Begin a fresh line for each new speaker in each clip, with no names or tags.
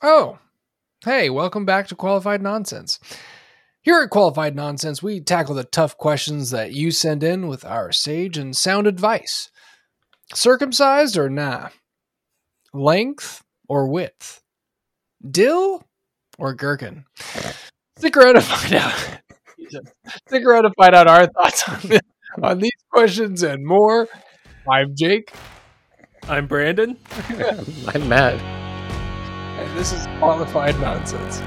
Oh, hey, welcome back to Qualified Nonsense. Here at Qualified Nonsense, we tackle the tough questions that you send in with our sage and sound advice. Circumcised or nah? Length or width? Dill or gherkin? Stick around to find out. Stick around to find out our thoughts on, on these questions and more. I'm Jake.
I'm Brandon.
I'm Matt.
This is Qualified Nonsense.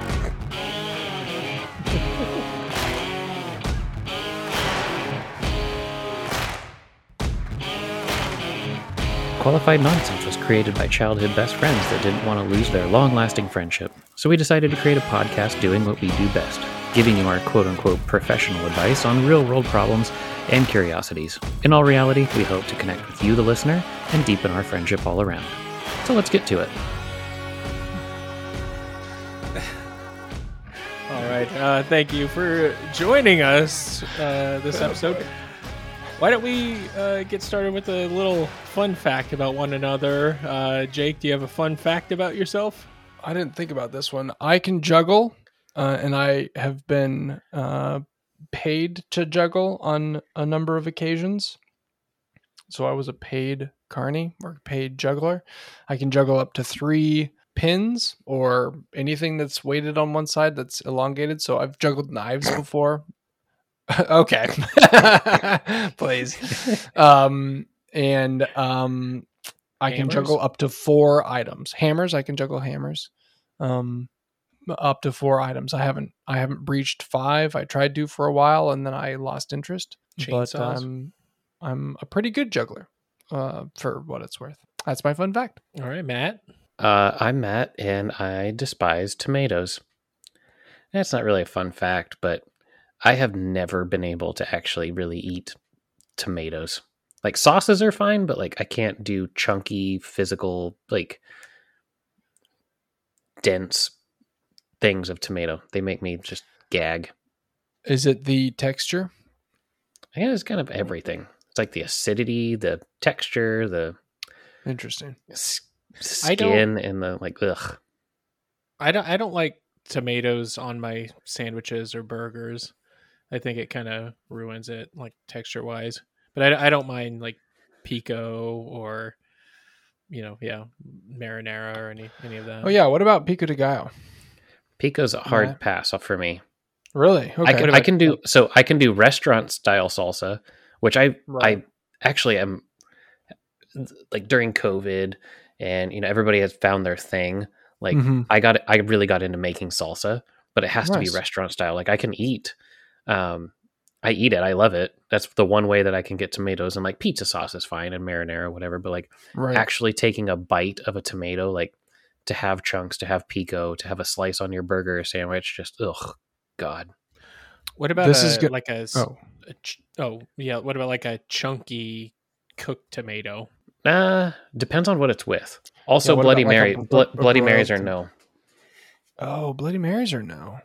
Qualified Nonsense was created by childhood best friends that didn't want to lose their long lasting friendship. So we decided to create a podcast doing what we do best giving you our quote unquote professional advice on real world problems and curiosities. In all reality, we hope to connect with you, the listener, and deepen our friendship all around. So let's get to it.
Right. Uh, thank you for joining us uh, this episode. Why don't we uh, get started with a little fun fact about one another? Uh, Jake, do you have a fun fact about yourself?
I didn't think about this one. I can juggle, uh, and I have been uh, paid to juggle on a number of occasions. So I was a paid carny or paid juggler. I can juggle up to three pins or anything that's weighted on one side that's elongated. So I've juggled knives before. okay, please. Um, and um, I can juggle up to four items. Hammers, I can juggle hammers. Um, up to four items. I haven't I haven't breached five. I tried to for a while and then I lost interest. But
Chainsaws?
um, I'm a pretty good juggler, uh, for what it's worth. That's my fun fact.
All right, Matt.
Uh, I'm Matt, and I despise tomatoes. That's not really a fun fact, but I have never been able to actually really eat tomatoes. Like sauces are fine, but like I can't do chunky, physical, like dense things of tomato. They make me just gag.
Is it the texture?
I guess it's kind of everything. It's like the acidity, the texture, the
Interesting.
S-
I don't-
skin, and the like. Ugh.
I don't. I don't like tomatoes on my sandwiches or burgers. I think it kind of ruins it, like texture wise. But I, I don't mind like pico or you know, yeah, marinara or any any of that.
Oh yeah. What about pico de gallo?
Pico's a hard
Yeah.
pass for me.
Really? Okay.
I can, I can do so. I can do restaurant style salsa, which I
Right.
I actually am like during COVID, and you know everybody has found their thing. Like
Mhm.
I got I really got into making salsa, but it has to be restaurant style. Like I can eat, um, I eat it. I love it. That's the one way that I can get tomatoes and like pizza sauce is fine and marinara whatever. But like
right.
actually taking a bite of a tomato, like to have chunks, to have pico, to have a slice on your burger or sandwich, just ugh, God.
What about
This
a,
is good-
like a, s-
oh,
a ch- oh yeah? What about like a chunky cooked tomato?
Uh, depends on what it's with. Also,
Yeah,
Bloody
about, like, a
Mary,
bro-
Blo-
a
Bloody Marys are no.
oh, Bloody Marys are no.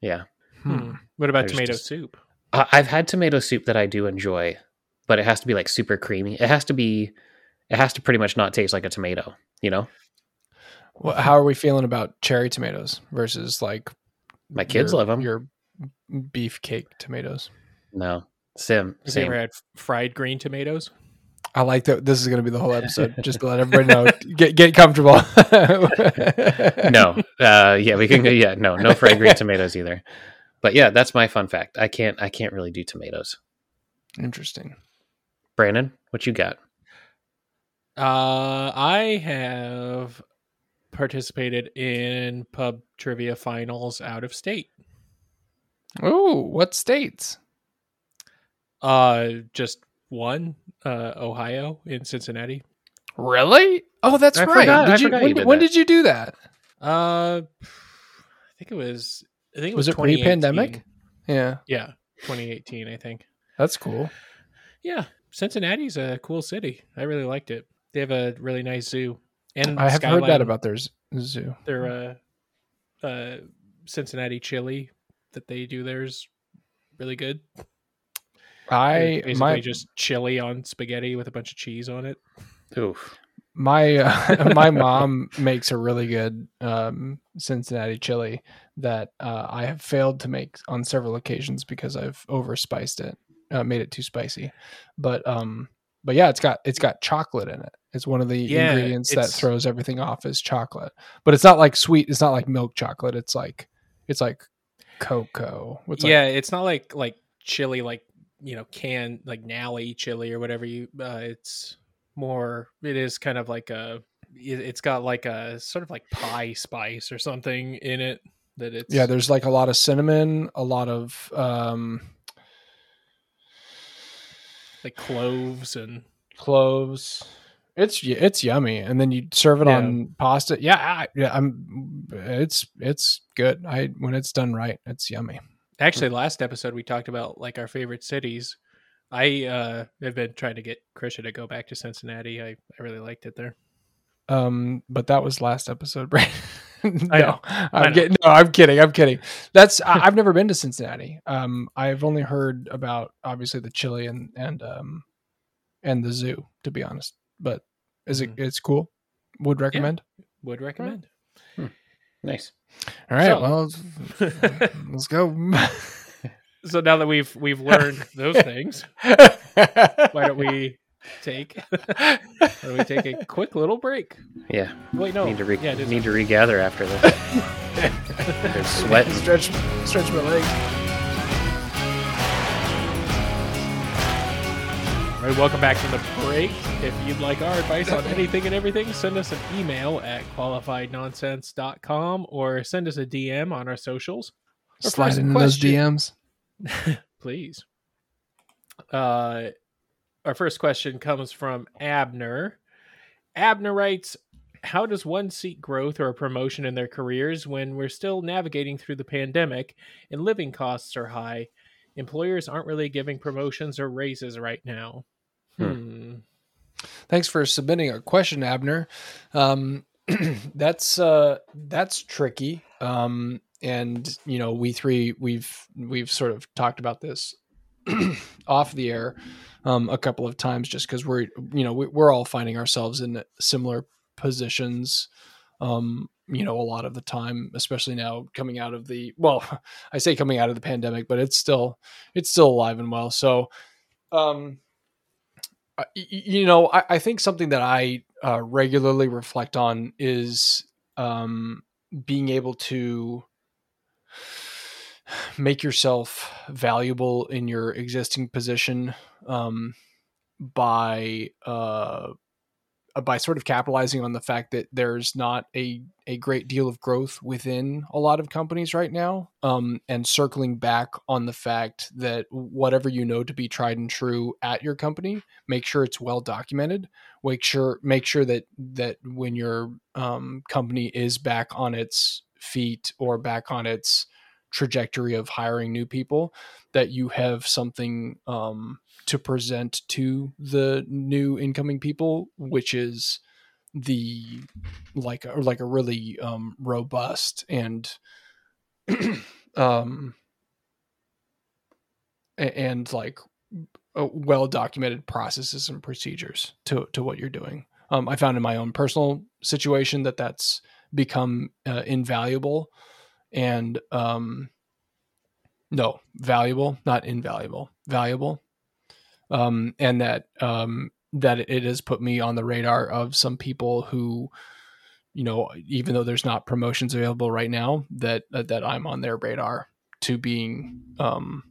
Yeah,
Hmm.
What about
There's
tomato
just-
soup?
I- I've had tomato soup that I do enjoy, but it has to be like super creamy. It has to be, it has to pretty much not taste like a tomato. You know,
Well, how are we feeling about cherry tomatoes versus like
my kids
your-
love them.
Your beefcake tomatoes.
No, sim,
Have you ever had fried green tomatoes?
I like that. This is going to be the whole episode. Just to let everybody know. Get get comfortable.
no, uh, yeah, we can. go Yeah, no, no fried green tomatoes either. But yeah, that's my fun fact. I can't, I can't really do tomatoes.
Interesting.
Brandon, what you got?
Uh, I have participated in pub trivia finals out of state.
Oh, what states?
Uh, just one, uh, Ohio in Cincinnati.
Really? Oh, that's
I
right.
forgot-
Did you, when,
you did
when did you do that?
Uh, I think it was. I think it
Was
was,
it pre-pandemic? Yeah,
Yeah, 2018. I think.
that's cool.
Yeah, Cincinnati's a cool city. I really liked it. They have a really nice zoo. And
I have heard that about their zoo.
their uh, uh, Cincinnati chili that they do. There's really good.
I
basically
my
just chili on spaghetti with a bunch of cheese on it.
Oof.
my uh, my mom makes a really good um, Cincinnati chili that uh, I have failed to make on several occasions because I've overspiced it, uh, made it too spicy. But um, but yeah, it's got it's got chocolate in it. It's one of the
Yeah,
ingredients that throws everything off is chocolate. But it's not like sweet. It's not like milk chocolate. It's like it's like cocoa. It's like-
yeah, it's not like like chili, like you know, can like Nally chili or whatever you. Uh, it's more. It is kind of like a. it- It's got like a sort of like pie spice or something in it that it's.
yeah. There's like a lot of cinnamon, a lot of um,
like cloves and
cloves. It's it's yummy, and then you serve it
Yeah.
on pasta. Yeah, I, yeah, I'm. It's it's good. I when it's done right, it's yummy.
Actually, last episode we talked about like our favorite cities. I uh have been trying to get Krisha to go back to Cincinnati. I, I really liked it there.
Um, but that was last episode, Brandon. no,
I know.
I'm
know.
kidding. No, I'm kidding. I'm kidding. That's I, I've never been to Cincinnati. Um, I've only heard about obviously the chili and and um and the zoo. To be honest, but is it?
Mhm.
It's cool. Would recommend.
Would recommend.
Nice.
All right.
So-
well, let's, let's go.
so now that we've we've learned those things, why don't we take why don't we take a quick little break?
Yeah.
Wait, no.
need to re-
yeah,
need to regather after this. There's sweating.
stretch stretch my legs.
All right, welcome back to the break. If you'd like our advice on anything and everything, send us an email at qualifiednonsense.com or send us a DM on our socials. Our
Slide into those DMs.
please. Uh, our first question comes from Abner. Abner writes, "How does one seek growth or a promotion in their careers when we're still navigating through the pandemic and living costs are high? Employers aren't really giving promotions or raises right now." Hmm.
Thanks for submitting a question, Abner. Um, that's uh, that's tricky. Um, and you know, we three we've we've sort of talked about this off the air um, a couple of times, just because we're you know we, we're all finding ourselves in similar positions. Um, you know, a lot of the time, especially now coming out of the well, I say coming out of the pandemic, but it's still it's still alive and well. So, um, you know, I, I think something that I uh, regularly reflect on is um, being able to make yourself valuable in your existing position um, by uh, uh, by sort of capitalizing on the fact that there's not a a great deal of growth within a lot of companies right now um, and circling back on the fact that whatever you know to be tried and true at your company make sure it's well documented. Make sure make sure that that when your um, company is back on its feet or back on its trajectory of hiring new people that you have something um, to present to the new incoming people which is the like a, like a really um, robust and um and like well documented processes and procedures to to what you're doing. Um, I found in my own personal situation that that's become uh, invaluable and um, no valuable, not invaluable, valuable, um, and that um, that it has put me on the radar of some people who you know even though there's not promotions available right now that that I'm on their radar to being um,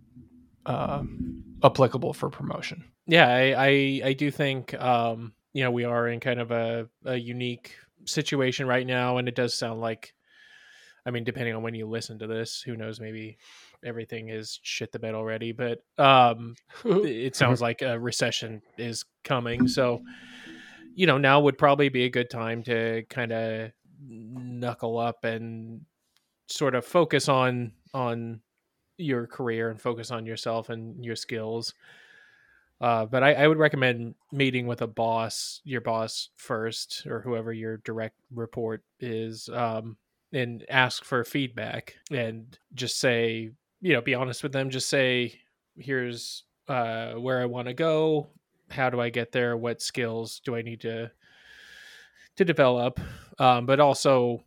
uh, applicable for promotion.
yeah I, I i do think um you know we are in kind of a, a unique situation right now and it does sound like i mean depending on when you listen to this who knows maybe everything is shit the bed already but um it sounds like a recession is coming so you know now would probably be a good time to kind of knuckle up and sort of focus on on your career and focus on yourself and your skills. Uh, but I, I would recommend meeting with a boss, your boss first, or whoever your direct report is, um, and ask for feedback and just say, you know, be honest with them. Just say, here's uh, where I want to go. How do I get there? What skills do I need to to develop, um, but also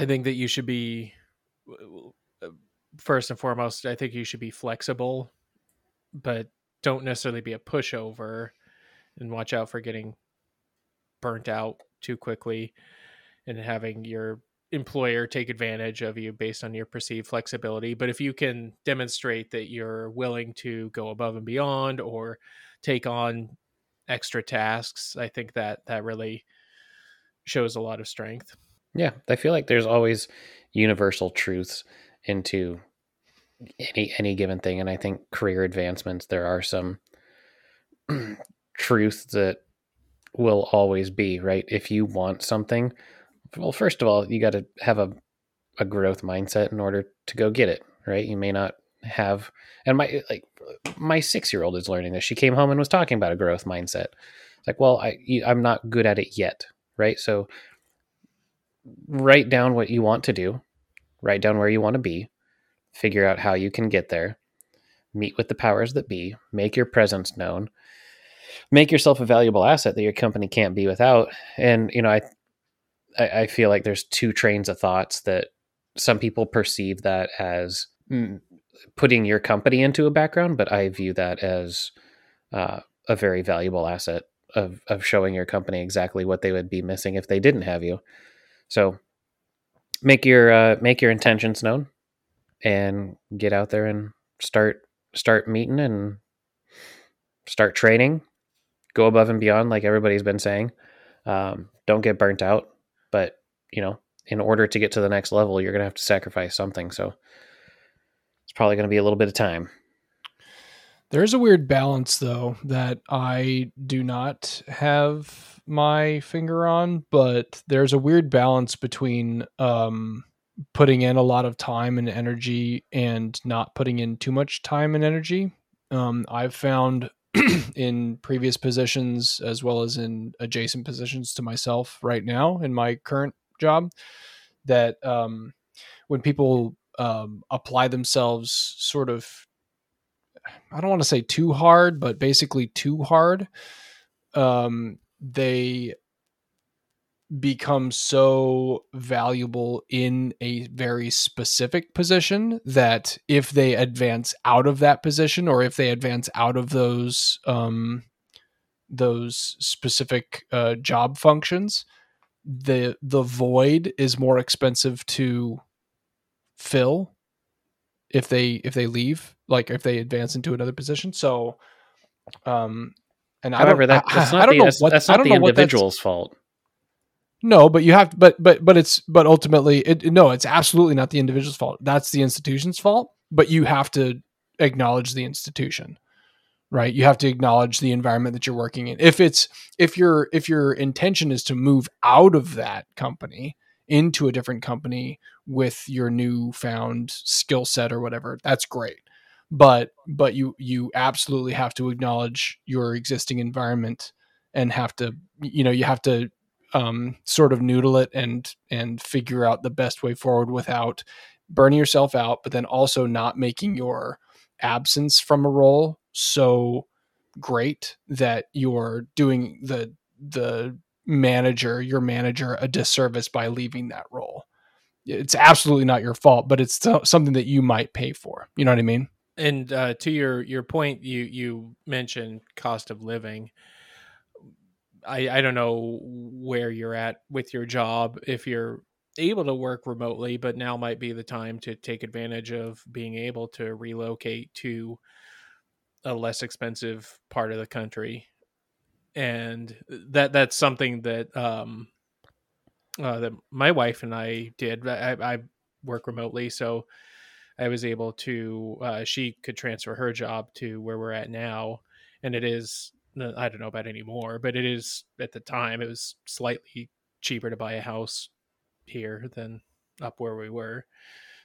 I think that you should be first and foremost. I think you should be flexible, but don't necessarily be a pushover, and watch out for getting burnt out too quickly and having your employer take advantage of you based on your perceived flexibility. But if you can demonstrate that you're willing to go above and beyond or take on extra tasks, I think that that really shows a lot of strength.
Yeah, I feel like there's always universal truths into any any given thing and I think career advancements there are some truths that will always be, right? If you want something, well, first of all, you got to have a, a growth mindset in order to go get it, right? You may not have, and my, like, my six year old is learning this. She came home and was talking about a growth mindset. It's like, well, I, I'm not good at it yet, right? So write down what you want to do, write down where you want to be, figure out how you can get there, meet with the powers that be, make your presence known, make yourself a valuable asset that your company can't be without. And, you know, I, I, I feel like there's two trains of thoughts that some people perceive that as mm, putting your company into a background, but I view that as uh, a very valuable asset of of showing your company exactly what they would be missing if they didn't have you. So make your uh, make your intentions known and get out there and start start meeting and start training. Go above and beyond, like everybody's been saying. Um, don't get burnt out but you know in order to get to the next level you're going to have to sacrifice something so it's probably going to be a little bit of time.
There's a weird balance though that i do not have my finger on but there's a weird balance between um putting in a lot of time and energy and not putting in too much time and energy. Um i've found in previous positions as well as in adjacent positions to myself right now in my current job that um, when people um, apply themselves sort of i don't want to say too hard but basically too hard um, they become so valuable in a very specific position that if they advance out of that position or if they advance out of those um, those specific uh, job functions the the void is more expensive to fill if they if they leave like if they advance into another position. So um and
however
I
that, that's not, the, that's, that's not the individual's fault
no, but you have to, but but but it's but ultimately it no, it's absolutely not the individual's fault. That's the institution's fault, but you have to acknowledge the institution. Right? You have to acknowledge the environment that you're working in. If it's if your if your intention is to move out of that company into a different company with your newfound skill set or whatever, that's great. But but you you absolutely have to acknowledge your existing environment and have to you know you have to um, sort of noodle it and and figure out the best way forward without burning yourself out, but then also not making your absence from a role so great that you're doing the the manager your manager a disservice by leaving that role. It's absolutely not your fault but it's something that you might pay for. You know what i mean?
And uh, to your your point you you mentioned cost of living I, I don't know where you're at with your job if you're able to work remotely, but now might be the time to take advantage of being able to relocate to a less expensive part of the country. And that that's something that um uh, that my wife and I did. I, I work remotely, so I was able to. Uh, she could transfer her job to where we're at now, and it is I don't know about anymore, but it is at the time it was slightly cheaper to buy a house here than up where we were.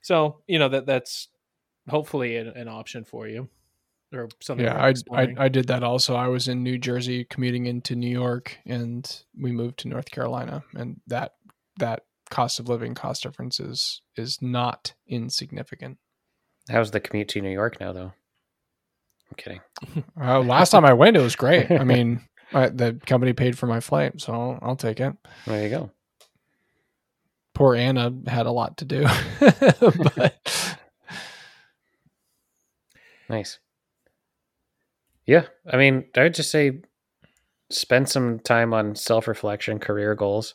So you know that that's hopefully an, an option for you or something.
Yeah, I, I, I did that also. I was in New Jersey commuting into New York, and we moved to North Carolina, and that that cost of living cost difference is is not insignificant.
How's the commute to New York now, though? I'm kidding.
Uh, last time I went, it was great. I mean, I, the company paid for my flight, so I'll, I'll take it.
There you go.
Poor Anna had a lot to do, but
Nice. Yeah, I mean, I would just say spend some time on self-reflection, career goals,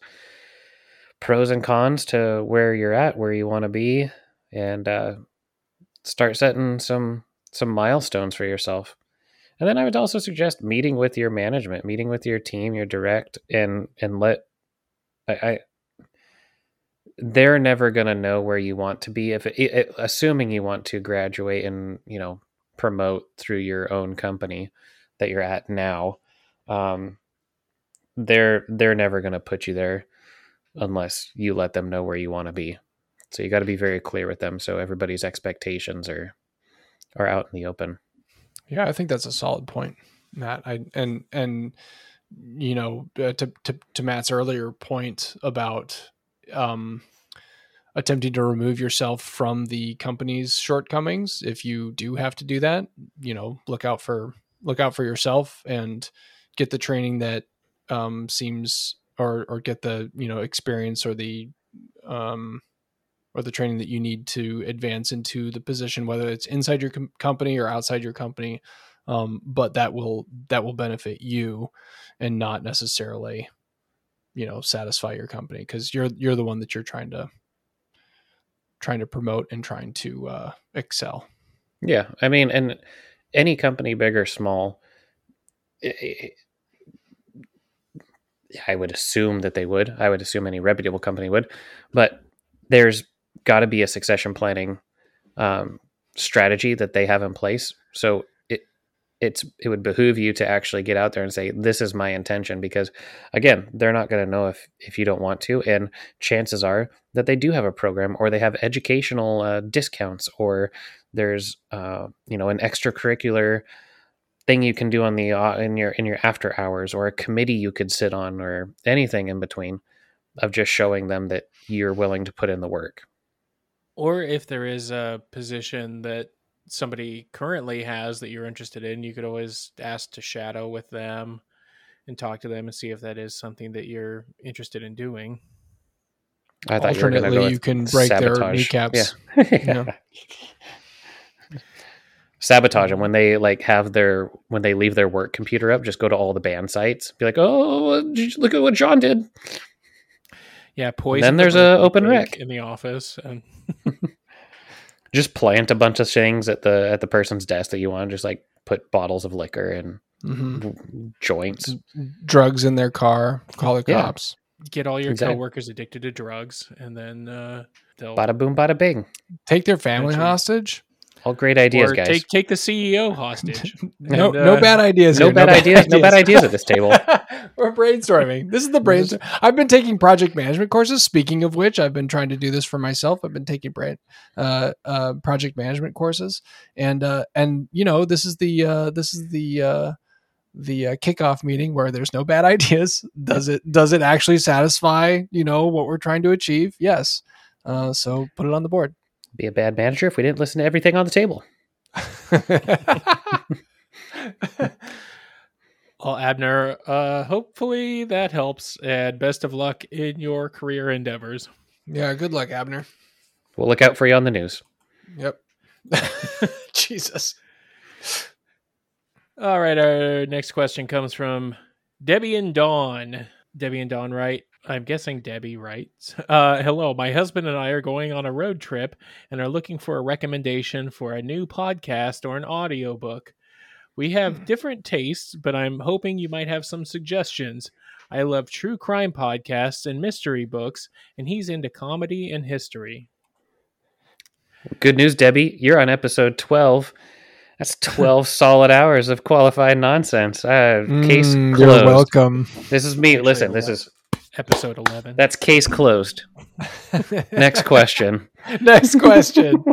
pros and cons to where you're at, where you want to be, and uh, start setting some some milestones for yourself. And then I would also suggest meeting with your management, meeting with your team, your direct, and and let I, I they're never going to know where you want to be if it, it, assuming you want to graduate and you know promote through your own company that you're at now um, they're they're never going to put you there unless you let them know where you want to be so you got to be very clear with them so everybody's expectations are are out in the open
yeah, I think that's a solid point, Matt. I and and you know uh, to to to Matt's earlier point about um attempting to remove yourself from the company's shortcomings if you do have to do that you know look out for look out for yourself and get the training that um seems or or get the you know experience or the um or the training that you need to advance into the position whether it's inside your com- company or outside your company um but that will that will benefit you and not necessarily you know satisfy your company because you're you're the one that you're trying to trying to promote and trying to uh, excel.
Yeah, I mean, and any company, big or small, i I would assume that they would. I would assume any reputable company would, but there's got to be a succession planning um, strategy that they have in place. So it it's it would behoove you to actually get out there and say, "This is my intention," because again, they're not going to know if if you don't want to, and chances are that they do have a program or they have educational uh, discounts or there's uh, you know an extracurricular thing you can do on the uh, in your in your after hours or a committee you could sit on or anything in between of just showing them that you're willing to put in the work
Or if there is a position that somebody currently has that you're interested in, you could always ask to shadow with them and talk to them and see if that is something that you're interested in doing.
i thought you were going to
Alternately,
go
you can break their
sabotage.
kneecaps.
yeah.
Yeah.
sabotage them when they like have their when they leave their work computer up just go to all the banned sites be like oh look at what john did
Yeah, poison.
Then there's a open
cake
rec.
in the office, and
just plant a bunch of things at the at the person's desk that you want just like put bottles of liquor and
Mhm.
joints
Drugs in their car. Call the
Yeah.
cops.
get all your
Exactly.
coworkers addicted to drugs, and then uh, they'll
bada boom bada bing
Take their family
Eventually.
hostage.
All great ideas
or
guys
take take the CEO hostage.
No,
And,
no
uh,
bad ideas.
no
here.
bad ideas no bad ideas at this table
We're brainstorming. This is the brainstorm. I've been taking project management courses. Speaking of which, I've been trying to do this for myself. I've been taking brand, uh, uh, project management courses, and uh, and you know this is the uh, this is the uh, the uh, kickoff meeting where there's no bad ideas. Does it does it actually satisfy you know what we're trying to achieve? Yes. Uh, so put it on the board.
Be a bad manager if we didn't listen to everything on the table
Well, Abner, uh, hopefully that helps, and best of luck in your career endeavors.
yeah. Good luck, Abner.
we'll look out for you on the news
Yep. Jesus.
All right, our next question comes from Debbie and Dawn. Debbie and Dawn write, I'm guessing Debbie writes, uh, Hello, my husband and I are going on a road trip and are looking for a recommendation for a new podcast or an audiobook. We have different tastes, but I'm hoping you might have some suggestions. I love true crime podcasts and mystery books, and he's into comedy and history.
Good news, Debbie. You're on episode 12. That's 12 solid hours of qualified nonsense. Uh, case
Mm,
closed.
You're welcome.
This is me. Listen, this is
Episode 11.
that's case closed. Next question.
Next question.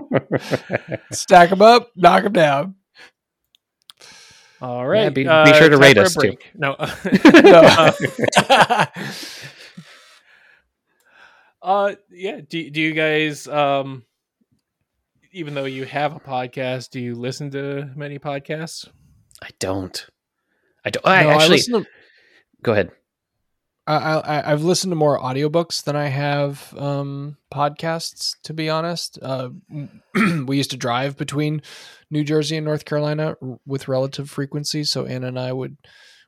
Stack them up, knock them down.
All right.
be- be
uh,
sure to rate us, too.
No.
No.
uh, yeah. Do, do you guys, um, even though you have a podcast, do you listen to many podcasts?
I don't. I don't. I
No,
actually.
listen to,
Go ahead.
I, I I've listened to more audiobooks than I have um, podcasts. To be honest, uh, we used to drive between New Jersey and North Carolina with relative frequency. So Anna and I would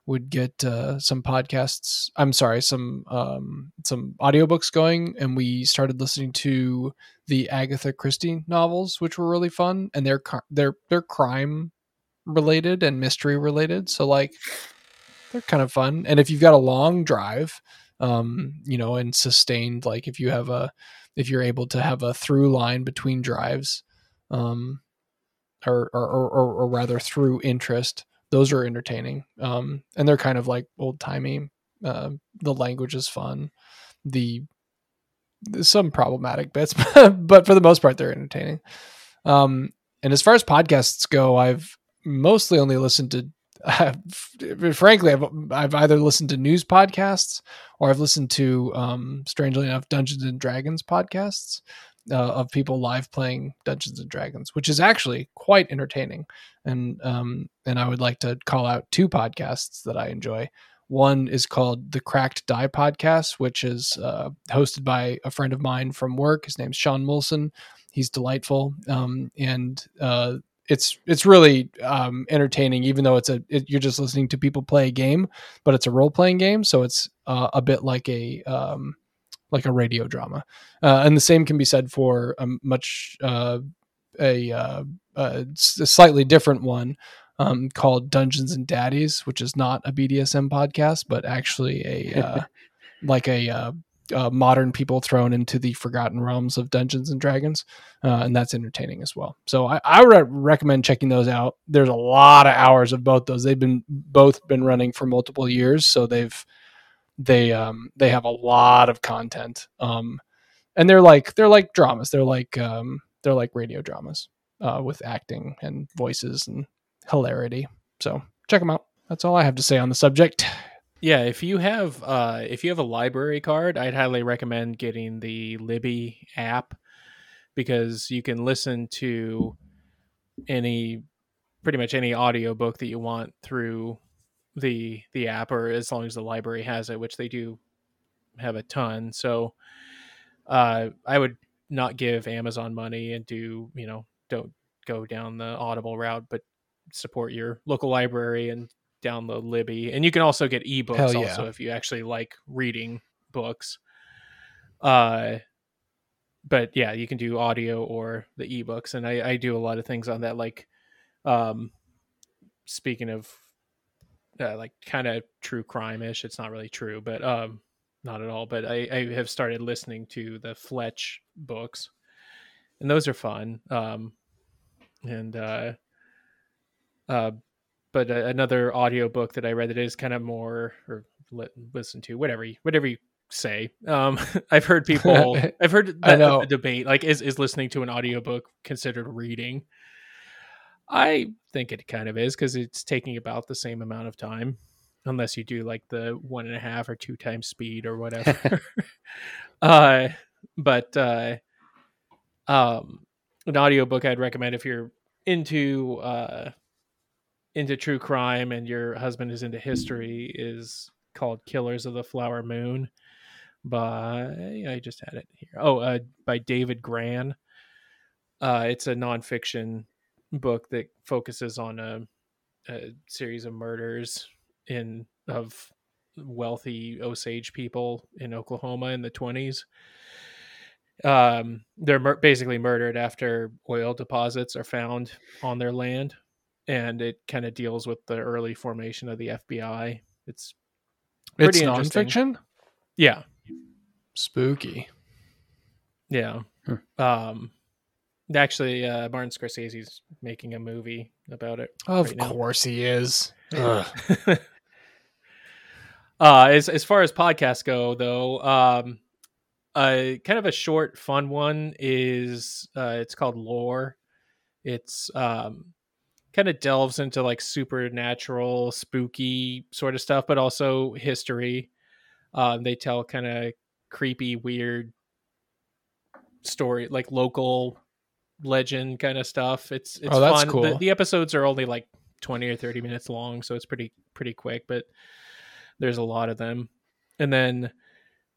would get uh, some podcasts. I'm sorry, some um, some audiobooks going, and we started listening to the Agatha Christie novels, which were really fun, and they're they're they're crime related and mystery related. So like they're kind of fun. And if you've got a long drive, um, you know, and sustained, like if you have a, if you're able to have a through line between drives, um, or, or, or, or rather through interest, those are entertaining. Um, and they're kind of like old timey. Uh, the language is fun. The, there's some problematic bits, but for the most part, they're entertaining. Um, and as far as podcasts go, I've mostly only listened to uh, frankly, I've, I've either listened to news podcasts or I've listened to, um, strangely enough, Dungeons and Dragons podcasts uh, of people live playing Dungeons and Dragons, which is actually quite entertaining. And um, and I would like to call out two podcasts that I enjoy. One is called the Cracked Die podcast, which is uh, hosted by a friend of mine from work. His name's Sean Molson. He's delightful, um, and uh, it's it's really um, entertaining, even though it's a it, you're just listening to people play a game, but it's a role playing game, so it's uh, a bit like a um, like a radio drama, uh, and the same can be said for a much uh, a, uh, a slightly different one um, called Dungeons and Daddies, which is not a BDSM podcast, but actually a uh, like a uh, uh, modern people thrown into the forgotten realms of Dungeons and Dragons, uh, and that's entertaining as well. So I, I would recommend checking those out. There's a lot of hours of both those. They've been both been running for multiple years, so they've they um they have a lot of content. Um, and they're like they're like dramas. They're like um they're like radio dramas uh, with acting and voices and hilarity. So check them out. That's all I have to say on the subject.
Yeah, if you have uh, if you have a library card, I'd highly recommend getting the Libby app because you can listen to any pretty much any audiobook that you want through the the app or as long as the library has it, which they do have a ton. So uh, I would not give Amazon money and do, you know, don't go down the Audible route, but support your local library and download Libby, and you can also get ebooks
yeah.
also if you actually like reading books. Uh, but yeah, you can do audio or the ebooks, and I, I do a lot of things on that. Like, um, speaking of uh, like kind of true crime ish, it's not really true, but um, not at all. But I, I have started listening to the Fletch books, and those are fun. Um, and uh, uh, but uh, another audiobook that I read that is kind of more or li- listen to whatever you, whatever you say. Um, I've heard people I've heard that
know.
debate like is is listening to an audiobook considered reading? I think it kind of is because it's taking about the same amount of time, unless you do like the one and a half or two times speed or whatever. uh, but uh, um, an audiobook I'd recommend if you're into uh, into true crime and your husband is into history is called Killers of the Flower Moon by I just had it here. Oh, uh, by David Grann. Uh, it's a nonfiction book that focuses on a, a series of murders in of wealthy Osage people in Oklahoma in the twenties. Um, they're mur- basically murdered after oil deposits are found on their land, and it kind of deals with the early formation of the FBI. It's
It's
Pretty interesting.
nonfiction.
yeah,
Spooky.
Yeah.
Hmm.
Um actually uh Martin Scorsese's making a movie about it.
Of
right now.
course he is.
Uh as as far as podcasts go though, um uh kind of a short fun one is uh it's called Lore. It's um kind of delves into like supernatural, spooky sort of stuff, but also history. Um they tell kind of creepy, weird story like local legend kind of stuff. It's it's
Oh, that's
fun. The, the episodes are only like 20 or 30 minutes long, so it's pretty pretty quick, but There's a lot of them. And then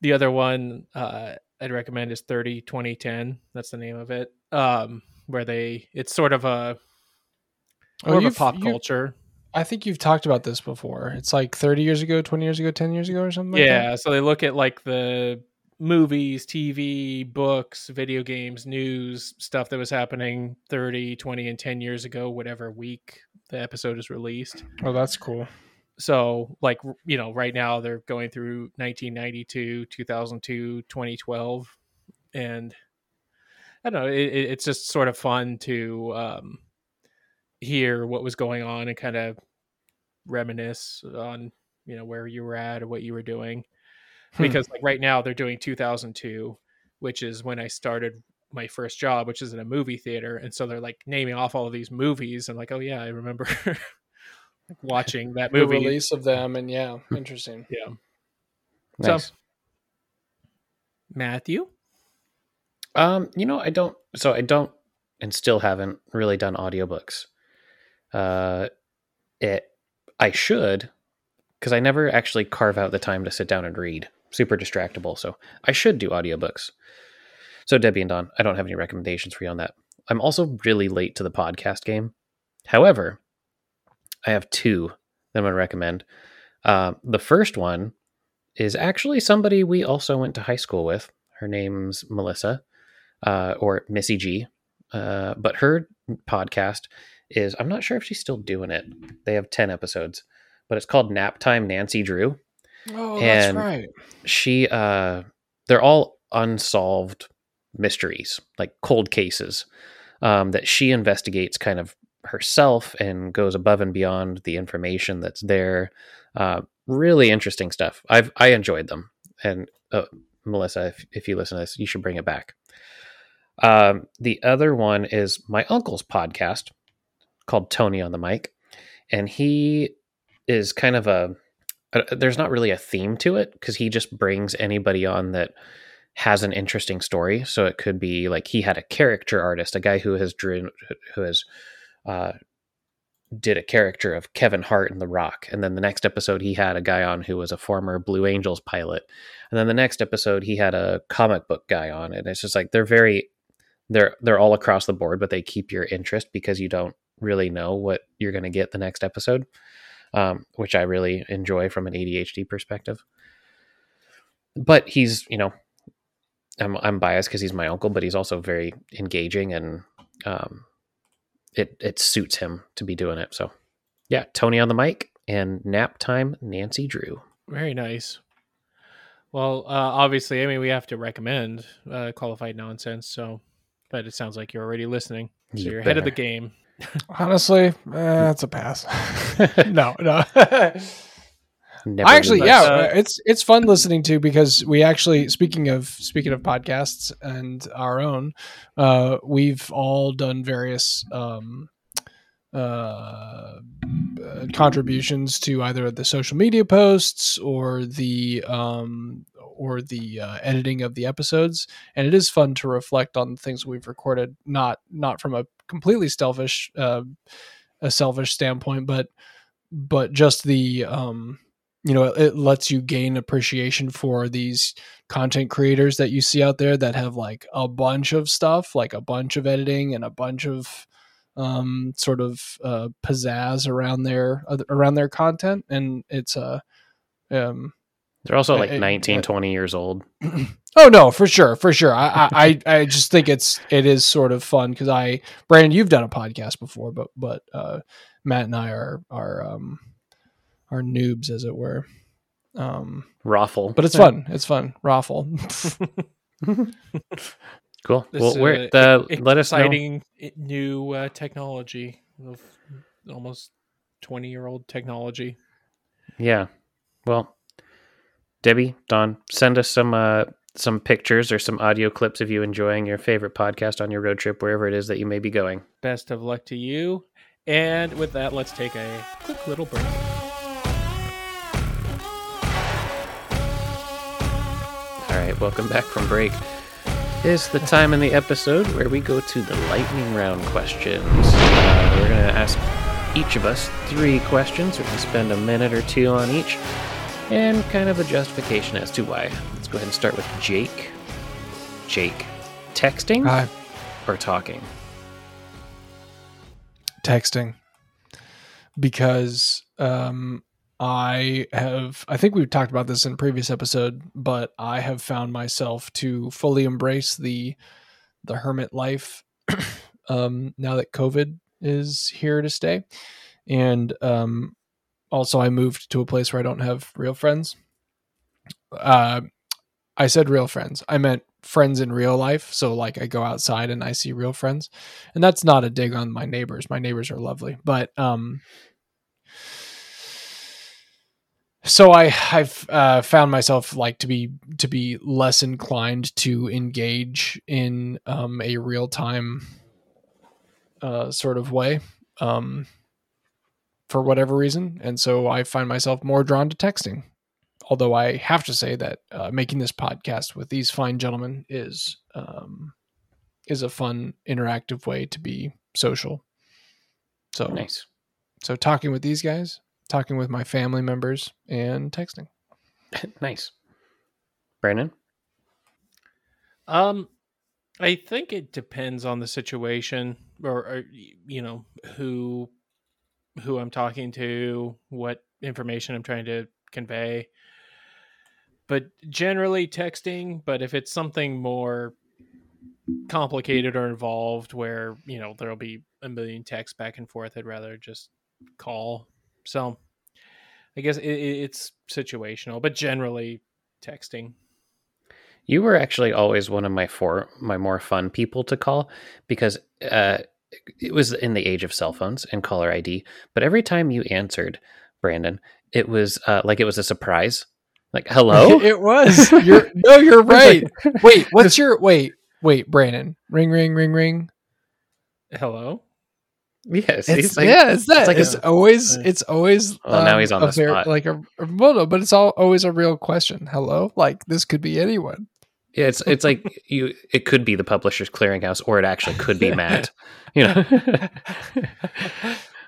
the other one uh, I'd recommend is 30 2010. That's the name of it. Um, where they it's sort of a
Oh,
of a pop culture.
I think you've talked about this before. It's like 30 years ago, 20 years ago, 10 years ago, or something. like that?
yeah, so they look at like the movies, TV, books, video games, news, stuff that was happening 30, 20 and 10 years ago, whatever week the episode is released.
Oh, that's cool.
So, like, you know, right now they're going through 1992, 2002, 2012 and I don't know, it- it's just sort of fun to um hear what was going on and kind of reminisce on, you know, where you were at or what you were doing
Hmm.
because like right now they're doing 2002 which is when i started my first job which is in a movie theater and so they're like naming off all of these movies and like oh yeah i remember watching that
the
movie
release of them, and yeah, interesting.
yeah
Nice.
So- matthew
Um, you know, I don't. So I don't, and still haven't really done audiobooks. Uh, it. I should, because I never actually carve out the time to sit down and read. Super distractible. So I should do audiobooks. So Debbie and Don, I don't have any recommendations for you on that. I'm also really late to the podcast game. However, I have two that I'm going to recommend. Uh, the first one is actually somebody we also went to high school with. Her name's Melissa uh, or Missy G. Uh, but her podcast is, I'm not sure if she's still doing it. They have 10 episodes, but it's called Nap Time Nancy Drew.
Oh,
And-
that's right.
She, uh, they're all unsolved mysteries, like cold cases um, that she investigates kind of herself and goes above and beyond the information that's there. Uh, really interesting stuff. I've I enjoyed them, and uh, Melissa, if, if you listen to this, you should bring it back. Um, the other one is my uncle's podcast called Tony on the Mic, and he is kind of a. Uh, there's not really a theme to it because he just brings anybody on that has an interesting story. So it could be like he had a character artist, a guy who has drew, who has uh, did a character of Kevin Hart in The Rock, and then the next episode he had a guy on who was a former Blue Angels pilot, and then the next episode he had a comic book guy on, and it's just like they're very they're they're all across the board, but they keep your interest because you don't really know what you're going to get the next episode, um, which I really enjoy from an ADHD perspective. But he's you know I'm I'm biased because he's my uncle, but he's also very engaging and um, it it suits him to be doing it. So yeah, Tony on the mic and nap time Nancy Drew.
very nice well uh, obviously i mean we have to recommend uh, qualified nonsense so but it sounds like you're already listening so
You
you're ahead of the game
Honestly, eh, that's a pass. no, no.
Never
I actually, yeah,
uh,
it's it's fun listening to because we actually speaking of speaking of podcasts and our own, uh, we've all done various um, uh, uh, contributions to either the social media posts or the um, or the uh, editing of the episodes, and it is fun to reflect on the things we've recorded, not not from a completely selfish uh, a selfish standpoint, but but just the um, you know it lets you gain appreciation for these content creators that you see out there that have like a bunch of stuff like a bunch of editing and a bunch of um sort of uh pizzazz around their around their content and it's uh um
They're also like
I- I-
19, 20 years old.
oh no for sure for sure i i i I just think it's it is sort of fun because i brandon you've done a podcast before but but uh matt and i are are um are noobs as it were um
Raffle.
but it's fun it's fun raffle
cool.
This,
well, where
uh,
the let us know.
exciting i- new uh, technology of almost 20 year old technology
Yeah. Well, Debbie, Don, send us some uh some pictures or some audio clips of you enjoying your favorite podcast on your road trip wherever it is that you may be going.
best of luck to you and with that let's take a quick little break
All right, welcome back from break. It's the time in the episode where we go to the lightning round questions. Uh, we're going to ask each of us three questions. We're going to spend a minute or two on each. And kind of a justification as to why. Let's go ahead and start with Jake. Jake, texting or talking?
texting because um I have I think we've talked about this in a previous episode, but I have found myself to fully embrace the the hermit life um now that COVID is here to stay. And um also I moved to a place where I don't have real friends. Uh I said real friends. I meant friends in real life. So like I go outside and I see real friends. And that's not a dig on my neighbors. My neighbors are lovely. But um so I I've uh, found myself like to be to be less inclined to engage in um, a real time uh, sort of way um, for whatever reason, and so I find myself more drawn to texting. Although I have to say that uh, making this podcast with these fine gentlemen is um, is a fun interactive way to be social. So
Nice.
so talking with these guys, talking with my family members, and texting.
nice. Brandon?
Um, I think it depends on the situation, or, or you know who who I'm talking to, what information I'm trying to convey. But generally texting. But if it's something more complicated or involved, where you know there'll be a million texts back and forth, I'd rather just call. So, I guess it, it- it's situational, but generally texting.
You were actually always one of my four my more fun people to call because uh, it was in the age of cell phones and caller ID. But every time you answered, Brandon, it was uh, like it was a surprise. Like hello.
it was. You're no, you're right.
Like-
Wait, what's your wait? Wait, Brandon. Ring, ring, ring, ring.
Hello.
yes,
It's,
like,
yeah, it's that.
like
It's,
a-
always. It's always. um,
now he's on the
ver-
spot.
Like a a- well, no, but it's all always a real question. Hello, like this could be anyone.
Yeah, it's it's like you. It could be the publisher's clearinghouse, or it actually could be Matt. You know.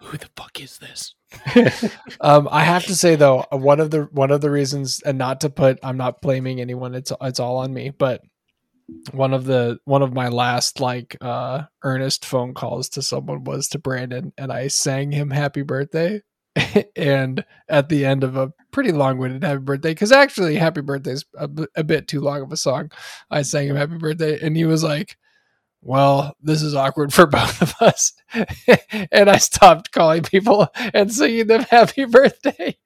Who the fuck is this?
Um, I have to say though, one of the one of the reasons, and not to put, I'm not blaming anyone. It's it's all on me. But one of the one of my last like uh earnest phone calls to someone was to Brandon, and I sang him happy birthday. and at the end of a pretty long-winded happy birthday, because actually happy birthday is a, b- a bit too long of a song. I sang him happy birthday, and he was like, well, this is awkward for both of us. and I stopped calling people and singing them happy birthday.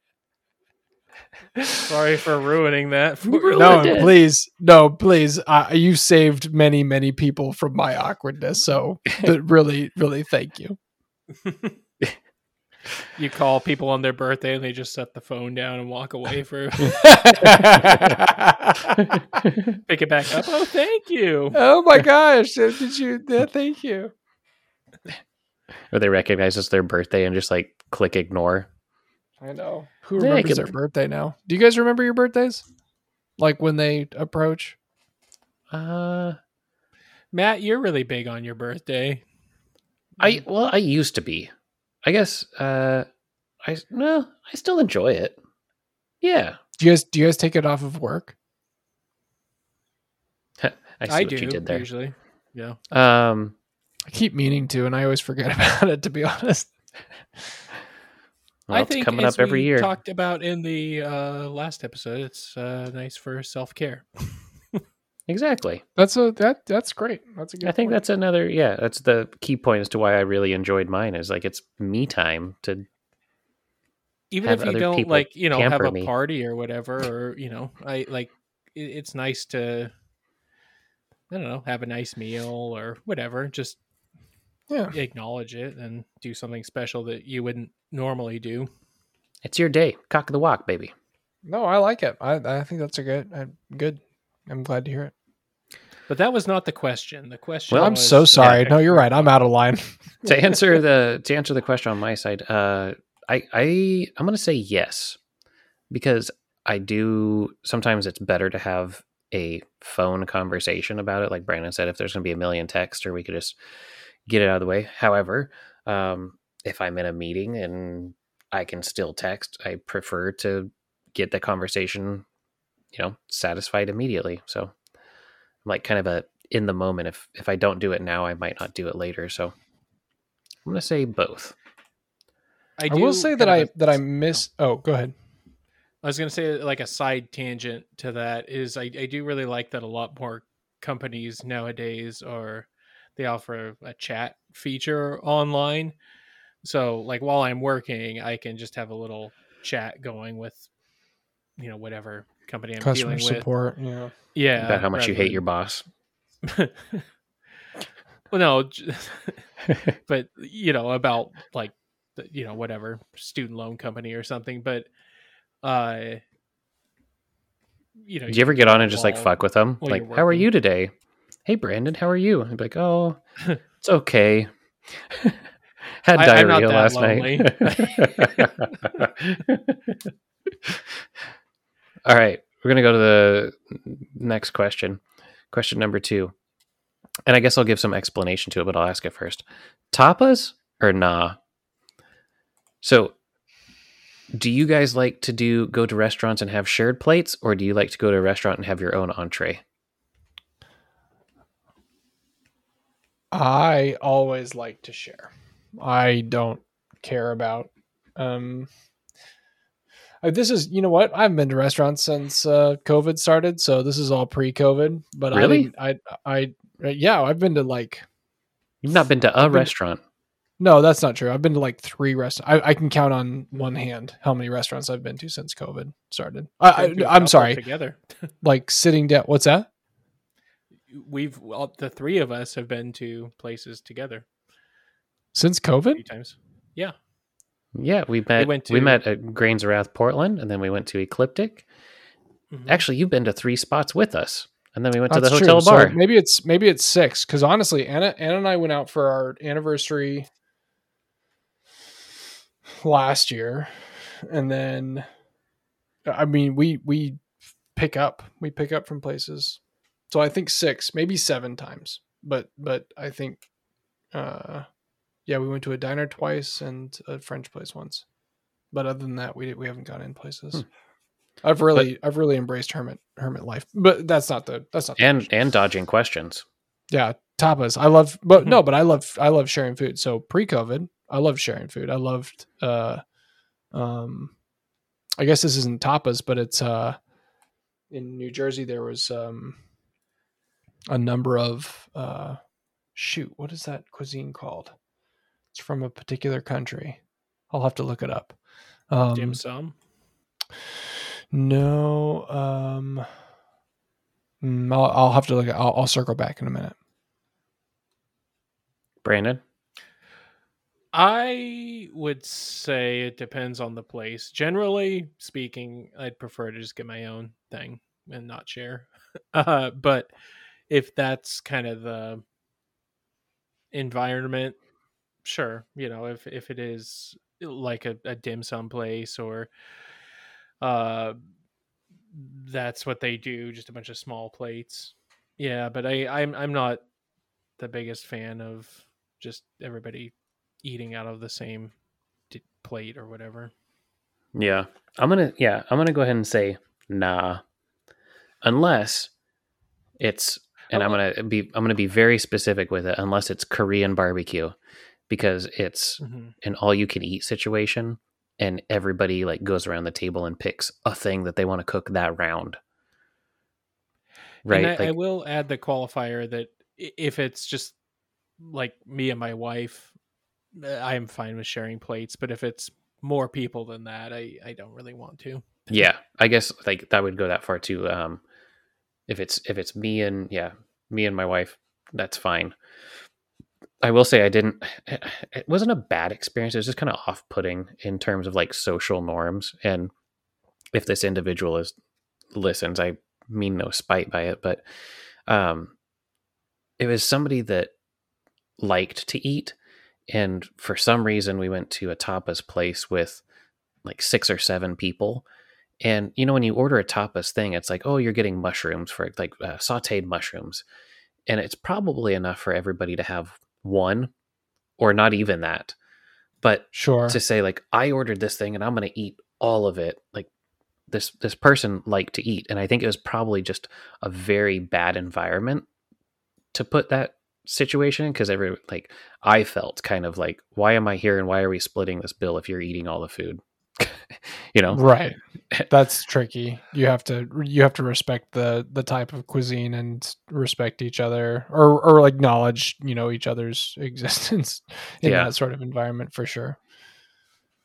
Sorry for ruining that.
Ruined
No,
it.
please, no, please. Uh, you saved many, many people from my awkwardness. So, but really, really, thank you.
You call people on their birthday and they just set the phone down and walk away for pick it back up. Oh, thank you.
oh my gosh! Did you? Yeah, thank you.
or they recognize it's their birthday and just like click ignore.
I know. Who
Yeah,
remembers their birthday now? Do you guys remember your birthdays? Like when they approach?
Uh,
Matt, you're really big on your birthday.
I well, I used to be. I guess. Uh, I no, I still enjoy it. Yeah,
Do you guys? Do you guys take it off of work?
I see
I,
what
do
you did there.
usually. Yeah.
Um,
I keep meaning to, and I always forget about it. To be honest.
well,
I
it's
think
coming
as
up every
we
year.
Talked about in the uh, last episode. It's uh, nice for self care.
exactly.
That's a that that's great. That's a good.
I think
point.
that's another. Yeah, that's the key point as to why I really enjoyed mine. Is like it's me time to.
Even
Have
if you
other
don't like, you know, have a
me.
party or whatever, or you know, I like. It, it's nice to. I don't know, have a nice meal or whatever. Just
yeah.
acknowledge it and do something special that you wouldn't normally do.
It's your day, cock of the walk, baby.
No, I like it. I I think that's a good. I, good. I'm glad to hear it.
But that was not the question. The question.
Well,
I'm so sorry. No, you're right. I'm out of line.
to answer the to answer the question on my side, uh, I I I'm gonna say yes because I do sometimes it's better to have a phone conversation about it. Like Brandon said, if there's gonna be a million texts, or we could just get it out of the way. However, um, if I'm in a meeting and I can still text, I prefer to get the conversation, you know, satisfied immediately. So I'm like kind of a in the moment. If if I don't do it now, I might not do it later. So I'm gonna say both.
I,
do
will say that
kind
I that I oh. miss. Oh, go ahead.
I was going to say, like a side tangent to that is, I, I do really like that a lot more companies nowadays are they offer a chat feature online. So, like while I'm working, I can just have a little chat going with, you know, whatever company I'm
Customer
dealing
support. Yeah.
with. Yeah,
About how much you
rather
hate your boss.
well, no, but you know about like you know whatever student loan company or something. But uh, you know,
Do you ever get on and just like fuck with them? Like, how are you today? Hey, Brandon, how are you? I'd be like, oh, it's okay. Had
I- I'm not
diarrhea
that
last night. All right, we're gonna go to the next question. Question number two, and I guess I'll give some explanation to it, but I'll ask it first. Tapas or nah? So, do you guys like to do go to restaurants and have shared plates, or do you like to go to a restaurant and have your own entree?
I always like to share. I don't care about um this is you know what I haven't been to restaurants since uh COVID started, so this is all pre-COVID. But
Really?
I I I uh, yeah I've been to like
You've not been to a
I've been-
restaurant.
no that's not true. I've been to like three restaurants. I, I can count on one hand how many restaurants I've been to since COVID started. I, I, i'm sorry,
Together,
like sitting down. What's that?
we've all, the three of us have been to places together
Since COVID?
few times. Yeah,
Yeah, we met.
went
we met at Grains of Wrath, Portland, and then we went to Ecliptic.
Mhm.
Actually, you've been to three spots with us, and then we went to
That's
the
true.
hotel
So
bar.
maybe it's maybe it's six. Because honestly, Anna Anna and I went out for our anniversary last year, and then I mean we we pick up we pick up from places. So I think six, maybe seven times. But but I think uh yeah, we went to a diner twice and a French place once. But other than that, we we haven't gone in places.
Hmm.
I've really I've really embraced hermit hermit life. But that's not the that's not the
and
question.
and dodging questions.
yeah tapas i love but
Mhm.
no but i love i love sharing food so pre-covid i loved sharing food i loved uh um i guess this isn't tapas but it's uh in new jersey there was um a number of uh shoot what is that cuisine called it's from a particular country i'll have to look it up um
dim sum.
no um mm, I'll, I'll have to look at I'll, I'll circle back in a minute
Brandon,
I would say it depends on the place. Generally speaking, I'd prefer to just get my own thing and not share. Uh, but if that's kind of the environment, sure. You know, if if it is like a, a dim sum place or uh that's what they do, just a bunch of small plates. Yeah, but I I'm I'm not the biggest fan of just everybody eating out of the same plate or whatever.
yeah, I'm gonna yeah, I'm gonna go ahead and say nah, unless it's and I'm
Oh,
gonna be I'm gonna be very specific with it. Unless it's Korean barbecue, because it's
Mm-hmm.
an all you can eat situation, and everybody like goes around the table and picks a thing that they want to cook that round. Right,
I, I will add the qualifier that if it's just like me and my wife, uh, I'm fine with sharing plates. But if it's more people than that, I I don't really want to.
yeah i guess like that would go that far too um if it's if it's me and yeah me and my wife that's fine i will say i didn't it wasn't a bad experience. It was just kind of off-putting in terms of like social norms. And if this individual is listens i mean no spite by it but um it was somebody that liked to eat. And for some reason we went to a tapas place with like six or seven people. And you know, when you order a tapas thing, it's like, oh, you're getting mushrooms for like uh, sauteed mushrooms, and it's probably enough for everybody to have one, or not even that. But
sure
to say like, I ordered this thing and I'm going to eat all of it, like, this this person liked to eat, and I think it was probably just a very bad environment to put that situation because every like I felt kind of like why am I here and why are we splitting this bill if you're eating all the food you know?
Right. That's tricky. You have to you have to respect the the type of cuisine and respect each other or or acknowledge you know each other's existence in
Yeah.
that sort of environment for sure.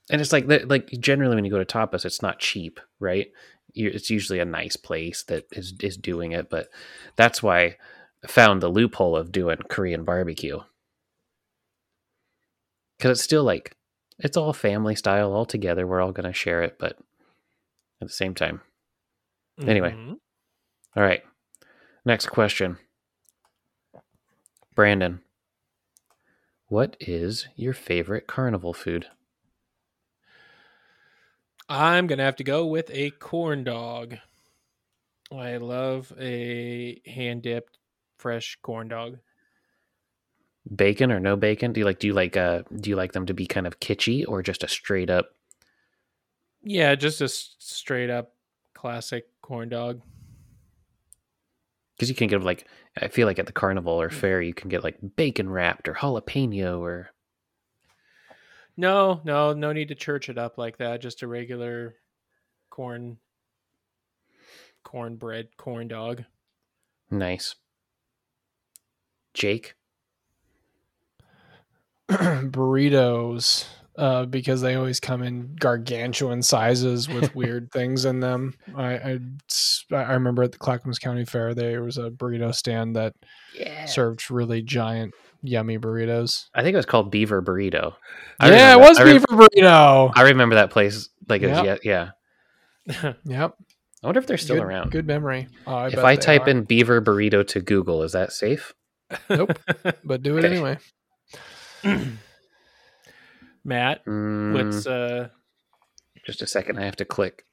And it's like that like generally when you go to tapas it's not cheap right? It's usually a nice place that is is doing it but that's why I found the loophole of doing korean barbecue. Because it's still like it's all family style all together we're all going to share it but at the same time Anyway.
Mhm.
all right next question brandon what is your favorite carnival food
I'm gonna have to go with a corn dog. I love a hand dipped fresh corn dog.
Bacon or no bacon do you like do you like uh do you like them to be kind of kitschy or just a straight up
Yeah, just a straight up classic corn dog.
because you can get like i feel like at the carnival or fair you can get like bacon wrapped or jalapeno or
No, no, no need to church it up like that. Just a regular corn cornbread corn dog.
nice jake
burritos uh, because they always come in gargantuan sizes with weird things in them. I, I I remember at the Clackamas County Fair there was a burrito stand that
yeah
served really giant, yummy burritos.
i think it was called beaver burrito I
yeah, it was
that. I, re-
burrito.
I remember that place like it was,
Yep.
yeah yeah
yep,
i wonder if they're still
good,
around
Good memory. Oh, I
if
bet
i type
are,
in beaver burrito to google is that safe
Nope. but do it
Okay.
anyway.
Matt,
Mm,
what's uh
just a second i have to click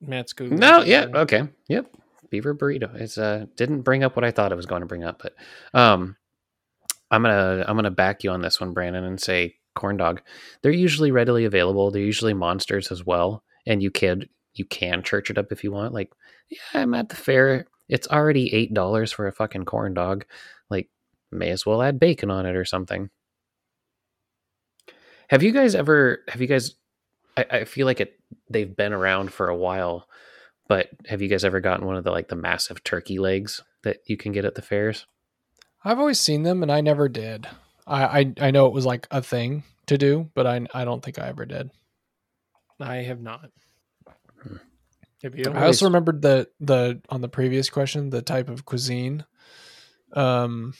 Matt's Google?
No, yeah, okay, yep. Beaver burrito. It's uh didn't bring up what I thought it was going to bring up, but um, I'm gonna I'm gonna back you on this one, Brandon, and say corn dog. They're usually readily available. They're usually monsters as well, and you can you can church it up if you want. Like, yeah, I'm at the fair. It's already eight dollars for a fucking corn dog. Like, may as well add bacon on it or something. Have you guys ever? Have you guys? I, I feel like it. They've been around for a while, but have you guys ever gotten one of the like the massive turkey legs that you can get at the fairs?
I've always seen them, and I never did. I I, I know it was like a thing to do, but I I don't think I ever did.
I have not.
Hmm.
Have you?
I also remembered the the on the previous question the type of cuisine, um,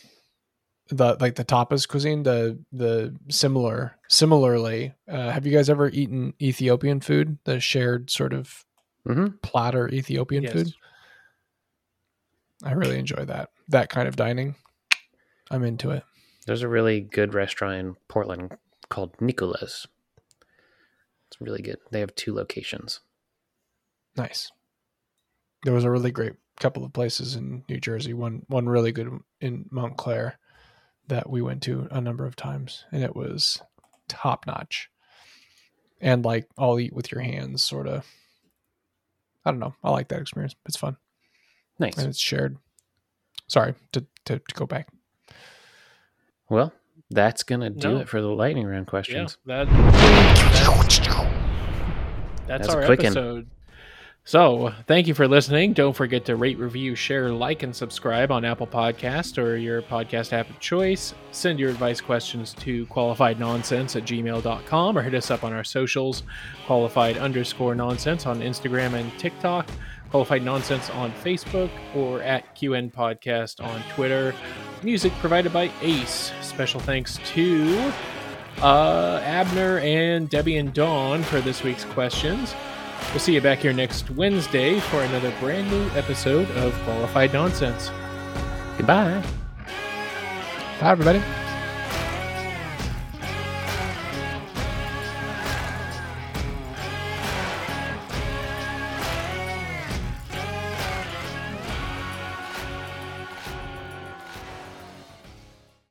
the like the tapas cuisine the the similar similarly. Uh, have you guys ever eaten Ethiopian food? The shared sort of
Mm-hmm.
platter Ethiopian
Yes.
food. I really enjoy that that kind of dining. I'm into it.
There's a really good restaurant in Portland called Nicola's. It's really good. They have two locations.
Nice. There was a really great couple of places in New Jersey. One one really good in Montclair that we went to a number of times, and it was top notch. And like all eat with your hands, sort of. I don't know. I like that experience. It's fun
Nice.
and it's shared. Sorry to to, to go back.
Well, that's gonna do
No.
it for the lightning round
Yeah,
questions.
that, that's, that's
That's a
our
quick one.
episode. So, thank you for listening. Don't forget to rate, review, share, like, and subscribe on Apple Podcast or your podcast app of choice. Send your advice questions to qualifiednonsense at gmail.com or hit us up on our socials, qualified underscore nonsense on Instagram and TikTok, qualified nonsense on Facebook, or at QN Podcast on Twitter. Music provided by Ace. Special thanks to uh, Abner and Debbie and Dawn for this week's questions. We'll see you back here next Wednesday for another brand new episode of Qualified Nonsense.
Goodbye.
Bye, everybody.